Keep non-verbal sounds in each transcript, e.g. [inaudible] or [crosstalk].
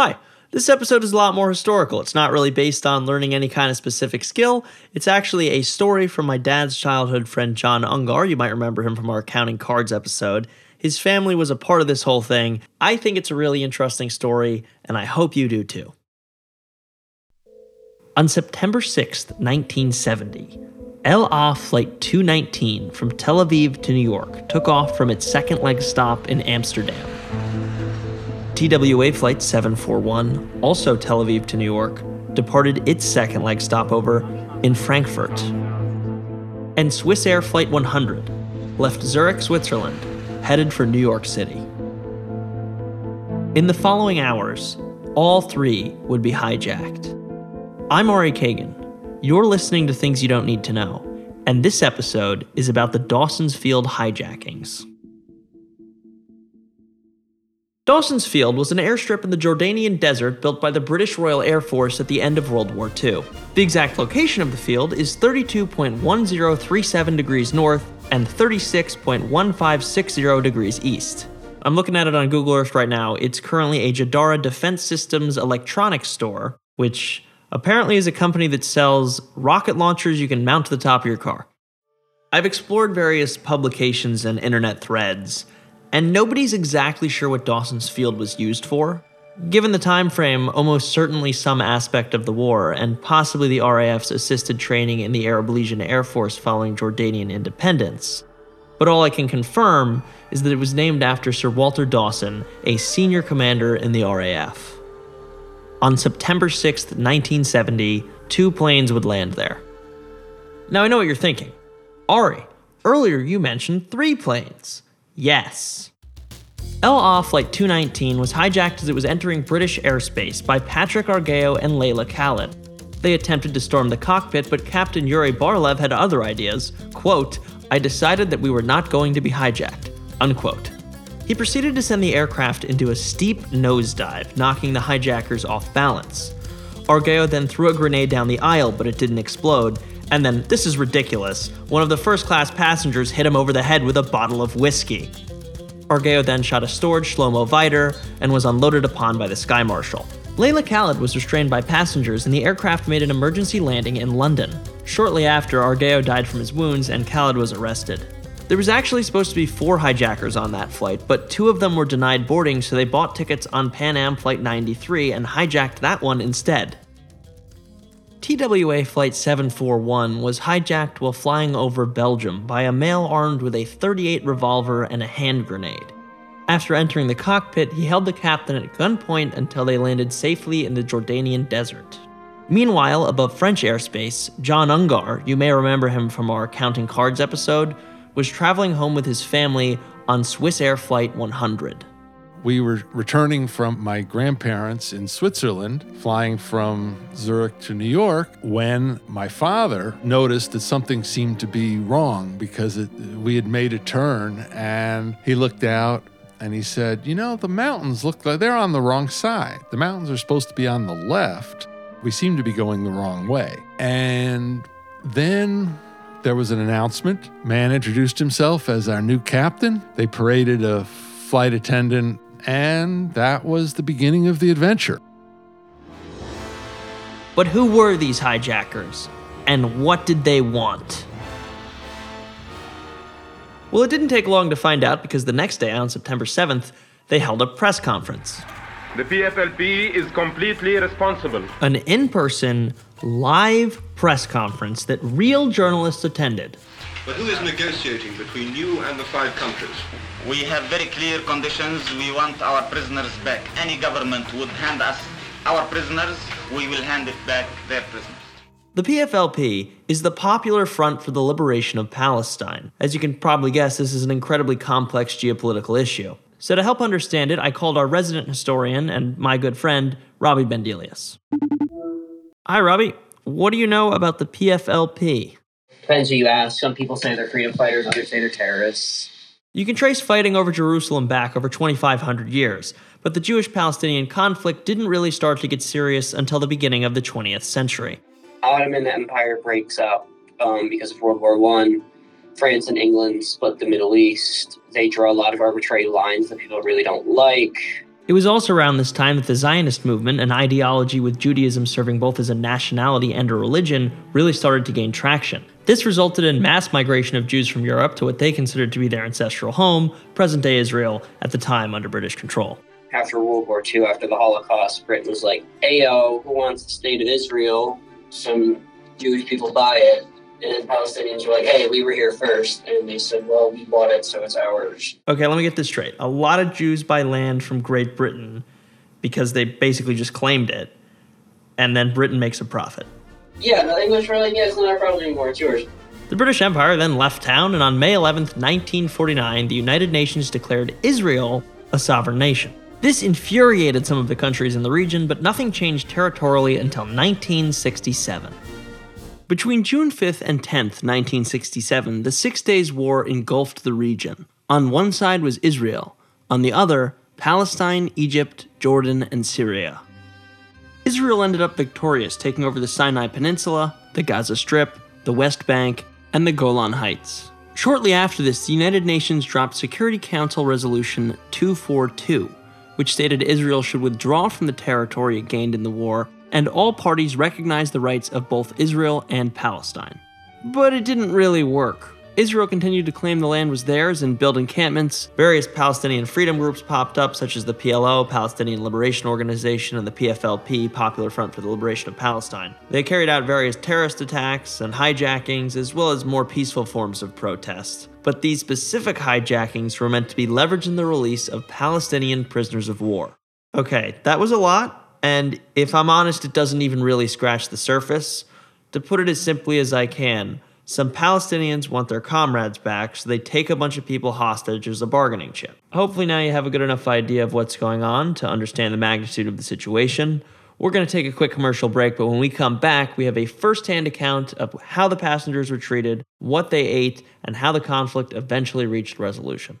Hi. This episode is a lot more historical. It's not really based on learning any kind of specific skill. It's actually a story from my dad's childhood friend Jon Ungar. You might remember him from our counting cards episode. His family was a part of this whole thing. I think it's a really interesting story, and I hope you do too. On September 6th, 1970, El Al Flight 219 from Tel Aviv to New York took off from its second leg stop in Amsterdam. TWA Flight 741, also Tel Aviv to New York, departed its second leg stopover in Frankfurt. And Swissair Flight 100 left Zurich, Switzerland, headed for New York City. In the following hours, all three would be hijacked. I'm Ari Kagan. You're listening to Things You Don't Need to Know, and this episode is about the Dawson's Field hijackings. Dawson's Field was an airstrip in the Jordanian desert built by the British Royal Air Force at the end of World War II. The exact location of the field is 32.1037 degrees north and 36.1560 degrees east. I'm looking at it on Google Earth right now. It's currently a Jadara Defense Systems electronics store, which apparently is a company that sells rocket launchers you can mount to the top of your car. I've explored various publications and internet threads and nobody's exactly sure what Dawson's Field was used for. Given the time frame, almost certainly some aspect of the war, and possibly the RAF's assisted training in the Arab Legion Air Force following Jordanian independence. But all I can confirm is that it was named after Sir Walter Dawson, a senior commander in the RAF. On September 6, 1970, two planes would land there. Now I know what you're thinking. Ari, earlier you mentioned three planes. Yes. El Al Flight 219 was hijacked as it was entering British airspace by Patrick Argüello and Layla Khaled. They attempted to storm the cockpit, but Captain Yuri Barlev had other ideas. Quote, I decided that we were not going to be hijacked. Unquote. He proceeded to send the aircraft into a steep nosedive, knocking the hijackers off balance. Argüello then threw a grenade down the aisle, but it didn't explode, and then, this is ridiculous, one of the first class passengers hit him over the head with a bottle of whiskey. Argüello then shot a storage Shlomo Vider and was unloaded upon by the Sky Marshal. Layla Khaled was restrained by passengers and the aircraft made an emergency landing in London. Shortly after, Argüello died from his wounds and Khaled was arrested. There was actually supposed to be four hijackers on that flight, but two of them were denied boarding, so they bought tickets on Pan Am Flight 93 and hijacked that one instead. TWA Flight 741 was hijacked while flying over Belgium by a male armed with a 38 revolver and a hand grenade. After entering the cockpit, he held the captain at gunpoint until they landed safely in the Jordanian desert. Meanwhile, above French airspace, Jon Ungar, you may remember him from our Counting Cards episode, was traveling home with his family on Swissair Flight 100. We were returning from my grandparents in Switzerland, flying from Zurich to New York, when my father noticed that something seemed to be wrong because it, we had made a turn and he looked out and he said, You know, the mountains look like they're on the wrong side. The mountains are supposed to be on the left. We seem to be going the wrong way. And then there was an announcement. Man introduced himself as our new captain. They paraded a flight attendant and that was the beginning of the adventure. But who were these hijackers? And what did they want? Well, it didn't take long to find out because the next day, on September 7th, they held a press conference. The PFLP is completely responsible. An in person, live press conference that real journalists attended. But who is negotiating between you and the five countries? We have very clear conditions. We want our prisoners back. Any government would hand us our prisoners, we will hand it back their prisoners. The PFLP is the Popular Front for the Liberation of Palestine. As you can probably guess, this is an incredibly complex geopolitical issue. So, to help understand it, I called our resident historian and my good friend, Robbie Bendelius. Hi, Robbie. What do you know about the PFLP? Depends who you ask. Some people say they're freedom fighters, others say they're terrorists. You can trace fighting over Jerusalem back over 2,500 years, but the Jewish Palestinian conflict didn't really start to get serious until the beginning of the 20th century. Ottoman Empire breaks up um, because of World War One. France and England split the Middle East. They draw a lot of arbitrary lines that people really don't like. It was also around this time that the Zionist movement, an ideology with Judaism serving both as a nationality and a religion, really started to gain traction. This resulted in mass migration of Jews from Europe to what they considered to be their ancestral home, present day Israel, at the time under British control. After World War II, after the Holocaust, Britain was like, Ayo, who wants the state of Israel? Some Jewish people buy it. And Palestinians were like, hey, we were here first. And they said, well, we bought it, so it's ours. Okay, let me get this straight. A lot of Jews buy land from Great Britain because they basically just claimed it, and then Britain makes a profit. Yeah, the English were like, yeah, it's not our problem anymore, it's yours. The British Empire then left town, and on May 11th, 1949, the United Nations declared Israel a sovereign nation. This infuriated some of the countries in the region, but nothing changed territorially until 1967. Between June 5th and 10th, 1967, the Six Days War engulfed the region. On one side was Israel, on the other, Palestine, Egypt, Jordan, and Syria. Israel ended up victorious, taking over the Sinai Peninsula, the Gaza Strip, the West Bank, and the Golan Heights. Shortly after this, the United Nations dropped Security Council Resolution 242, which stated Israel should withdraw from the territory it gained in the war and all parties recognized the rights of both Israel and Palestine. But it didn't really work. Israel continued to claim the land was theirs and build encampments. Various Palestinian freedom groups popped up, such as the PLO, Palestinian Liberation Organization, and the PFLP, Popular Front for the Liberation of Palestine. They carried out various terrorist attacks and hijackings, as well as more peaceful forms of protest. But these specific hijackings were meant to be leveraged in the release of Palestinian prisoners of war. Okay, that was a lot, and if I'm honest, it doesn't even really scratch the surface. To put it as simply as I can, some Palestinians want their comrades back, so they take a bunch of people hostage as a bargaining chip. Hopefully, now you have a good enough idea of what's going on to understand the magnitude of the situation. We're going to take a quick commercial break, but when we come back, we have a first hand account of how the passengers were treated, what they ate, and how the conflict eventually reached resolution.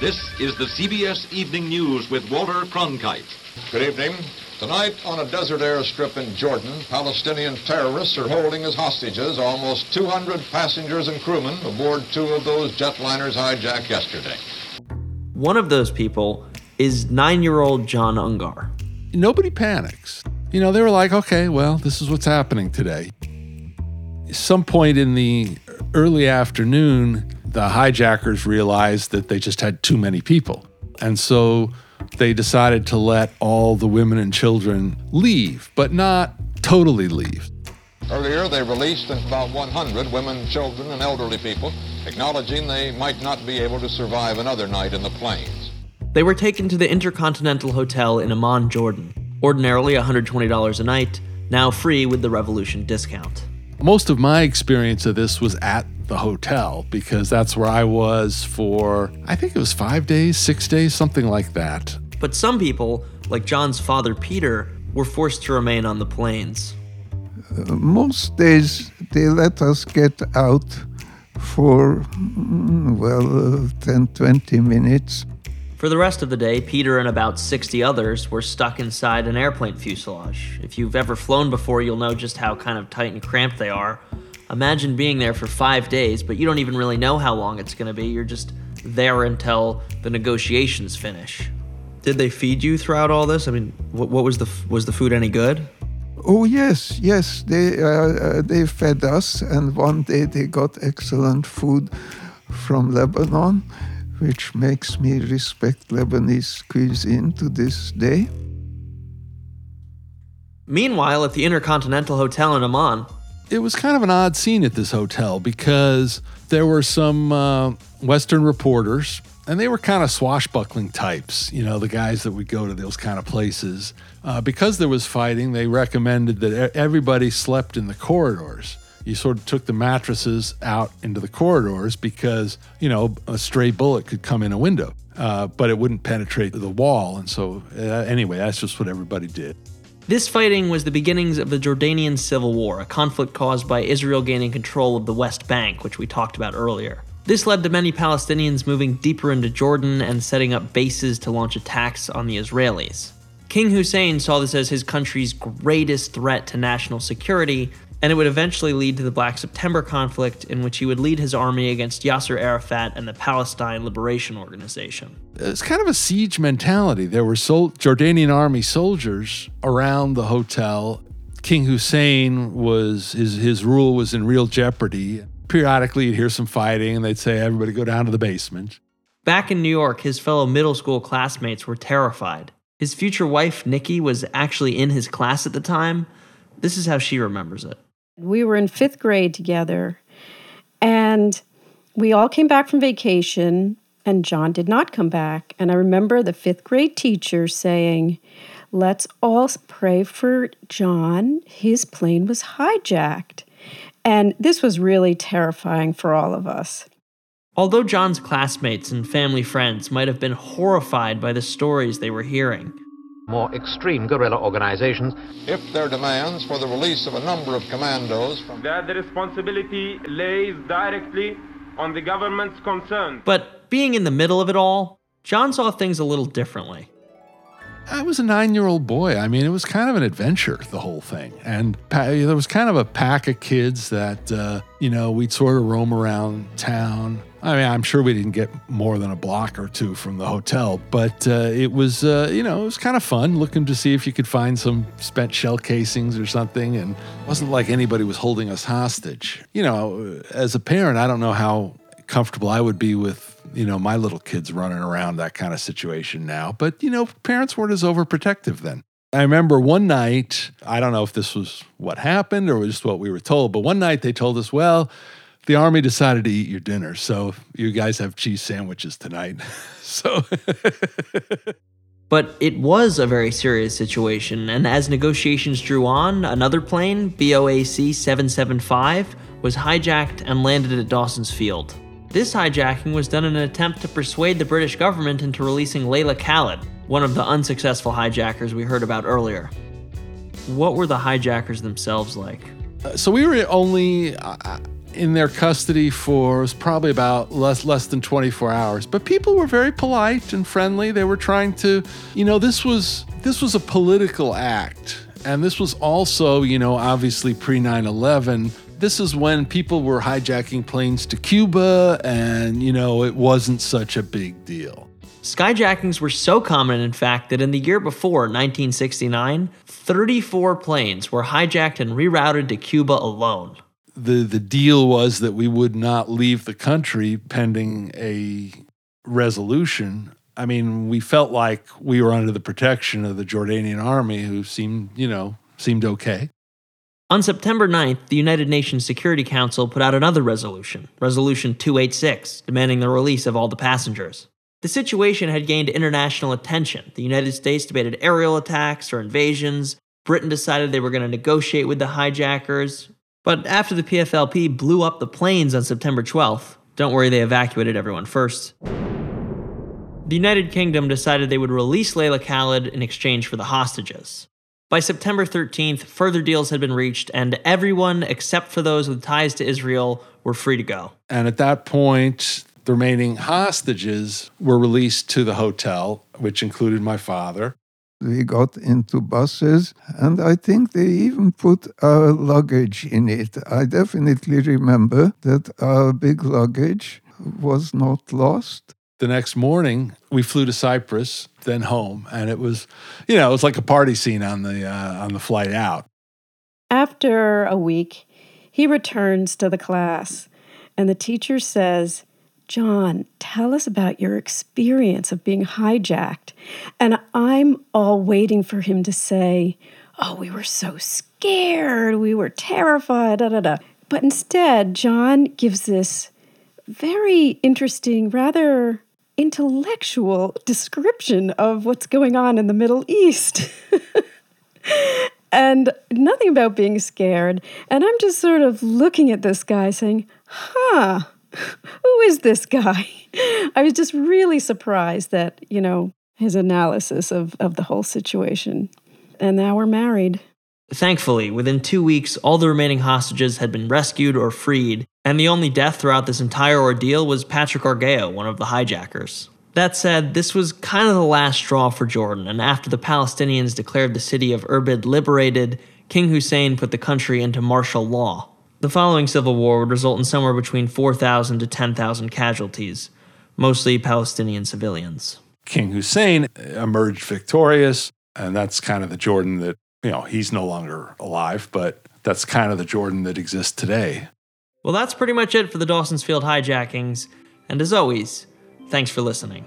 This is the CBS Evening News with Walter Cronkite. Good evening. Tonight, on a desert airstrip in Jordan, Palestinian terrorists are holding as hostages almost 200 passengers and crewmen aboard two of those jetliners hijacked yesterday. One of those people is nine year old Jon Ungar. Nobody panics. You know, they were like, okay, well, this is what's happening today. Some point in the early afternoon, the hijackers realized that they just had too many people. And so they decided to let all the women and children leave, but not totally leave. Earlier, they released about 100 women, children, and elderly people, acknowledging they might not be able to survive another night in the plains. They were taken to the Intercontinental Hotel in Amman, Jordan, ordinarily $120 a night, now free with the Revolution discount. Most of my experience of this was at the hotel because that's where I was for, I think it was five days, six days, something like that. But some people, like Jon's father Peter, were forced to remain on the planes. Uh, most days they let us get out for, well, uh, 10, 20 minutes. For the rest of the day, Peter and about 60 others were stuck inside an airplane fuselage. If you've ever flown before, you'll know just how kind of tight and cramped they are. Imagine being there for five days, but you don't even really know how long it's going to be. You're just there until the negotiations finish. Did they feed you throughout all this? I mean, what, what was the was the food any good? Oh yes, yes. They uh, uh, they fed us, and one day they got excellent food from Lebanon which makes me respect Lebanese cuisine to this day. Meanwhile, at the Intercontinental Hotel in Amman, it was kind of an odd scene at this hotel because there were some uh, Western reporters, and they were kind of swashbuckling types, you know, the guys that would go to those kind of places. Uh, because there was fighting, they recommended that everybody slept in the corridors you sort of took the mattresses out into the corridors because, you know, a stray bullet could come in a window, uh, but it wouldn't penetrate the wall. And so, uh, anyway, that's just what everybody did. This fighting was the beginnings of the Jordanian Civil War, a conflict caused by Israel gaining control of the West Bank, which we talked about earlier. This led to many Palestinians moving deeper into Jordan and setting up bases to launch attacks on the Israelis. King Hussein saw this as his country's greatest threat to national security and it would eventually lead to the Black September conflict, in which he would lead his army against Yasser Arafat and the Palestine Liberation Organization. It's kind of a siege mentality. There were sol- Jordanian army soldiers around the hotel. King Hussein was his his rule was in real jeopardy. Periodically, you'd hear some fighting, and they'd say, "Everybody go down to the basement." Back in New York, his fellow middle school classmates were terrified. His future wife, Nikki, was actually in his class at the time. This is how she remembers it. We were in fifth grade together, and we all came back from vacation, and Jon did not come back. And I remember the fifth grade teacher saying, Let's all pray for Jon. His plane was hijacked. And this was really terrifying for all of us. Although Jon's classmates and family friends might have been horrified by the stories they were hearing, more extreme guerrilla organizations. If their demands for the release of a number of commandos from that the responsibility lays directly on the government's concerned. But being in the middle of it all, Jon saw things a little differently. I was a nine year old boy. I mean, it was kind of an adventure, the whole thing. And there was kind of a pack of kids that, uh, you know, we'd sort of roam around town. I mean, I'm sure we didn't get more than a block or two from the hotel, but uh, it was, uh, you know, it was kind of fun looking to see if you could find some spent shell casings or something. And it wasn't like anybody was holding us hostage. You know, as a parent, I don't know how comfortable I would be with, you know, my little kids running around that kind of situation now. But, you know, parents weren't as overprotective then. I remember one night, I don't know if this was what happened or just what we were told, but one night they told us, well, the army decided to eat your dinner. So you guys have cheese sandwiches tonight. [laughs] so. but it was a very serious situation. And as negotiations drew on, another plane, BOAC 775, was hijacked and landed at Dawson's Field. This hijacking was done in an attempt to persuade the British government into releasing Laila Khalid, one of the unsuccessful hijackers we heard about earlier. What were the hijackers themselves like? Uh, so we were only. Uh, in their custody for was probably about less less than 24 hours. But people were very polite and friendly. They were trying to, you know, this was this was a political act. And this was also, you know, obviously pre 9/11. This is when people were hijacking planes to Cuba and, you know, it wasn't such a big deal. Skyjackings were so common, in fact, that in the year before, 1969, 34 planes were hijacked and rerouted to Cuba alone the the deal was that we would not leave the country pending a resolution. I mean, we felt like we were under the protection of the Jordanian army, who seemed, you know, seemed okay. On September 9th, the United Nations Security Council put out another resolution, Resolution 286, demanding the release of all the passengers. The situation had gained international attention. The United States debated aerial attacks or invasions. Britain decided they were going to negotiate with the hijackers. But after the PFLP blew up the planes on September 12th, don't worry, they evacuated everyone first. The United Kingdom decided they would release Laila Khalid in exchange for the hostages. By September 13th, further deals had been reached, and everyone except for those with ties to Israel were free to go. And at that point, The remaining hostages were released to the hotel, which included my father. We got into buses, and I think they even put our luggage in it. I definitely remember that our big luggage was not lost. The next morning, we flew to Cyprus, then home, and it was, you know, it was like a party scene on the uh, on the flight out. After a week, he returns to the class, and the teacher says, Jon, tell us about your experience of being hijacked. And I'm all waiting for him to say, Oh, we were so scared. We were terrified. Da, da, da. But instead, Jon gives this very interesting, rather intellectual description of what's going on in the Middle East. [laughs] and nothing about being scared. And I'm just sort of looking at this guy saying, huh, who is this guy? [laughs] I was just really surprised that, you know, his analysis of, of the whole situation. And now we're married. Thankfully, within two weeks, all the remaining hostages had been rescued or freed, and the only death throughout this entire ordeal was Patrick Argüello, one of the hijackers. That said, this was kind of the last straw for Jordan, and after the Palestinians declared the city of Irbid liberated, King Hussein put the country into martial law. The following civil war would result in somewhere between 4,000 to 10,000 casualties, mostly Palestinian civilians. King Hussein emerged victorious, and that's kind of the Jordan that, you know, he's no longer alive, but that's kind of the Jordan that exists today. Well, that's pretty much it for the Dawson's Field hijackings, and as always, thanks for listening.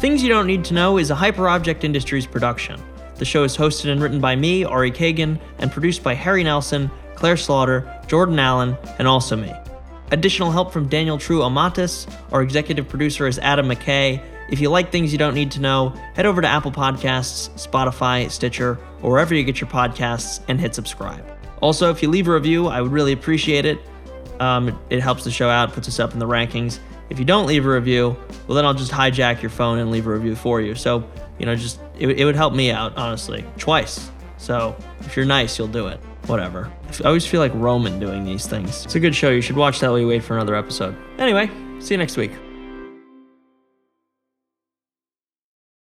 Things You Don't Need to Know is a Hyperobject Industries production. The show is hosted and written by me, Ari Kagan, and produced by Harry Nelson, Claire Slaughter, Jordan Allen, and also me. Additional help from Daniel True Amatis. Our executive producer is Adam McKay. If you like things you don't need to know, head over to Apple Podcasts, Spotify, Stitcher, or wherever you get your podcasts and hit subscribe. Also, if you leave a review, I would really appreciate it. Um, it helps the show out, puts us up in the rankings. If you don't leave a review, well, then I'll just hijack your phone and leave a review for you. So, you know, just it, it would help me out, honestly, twice. So, if you're nice, you'll do it. Whatever. I always feel like Roman doing these things. It's a good show. You should watch that while you wait for another episode. Anyway, see you next week.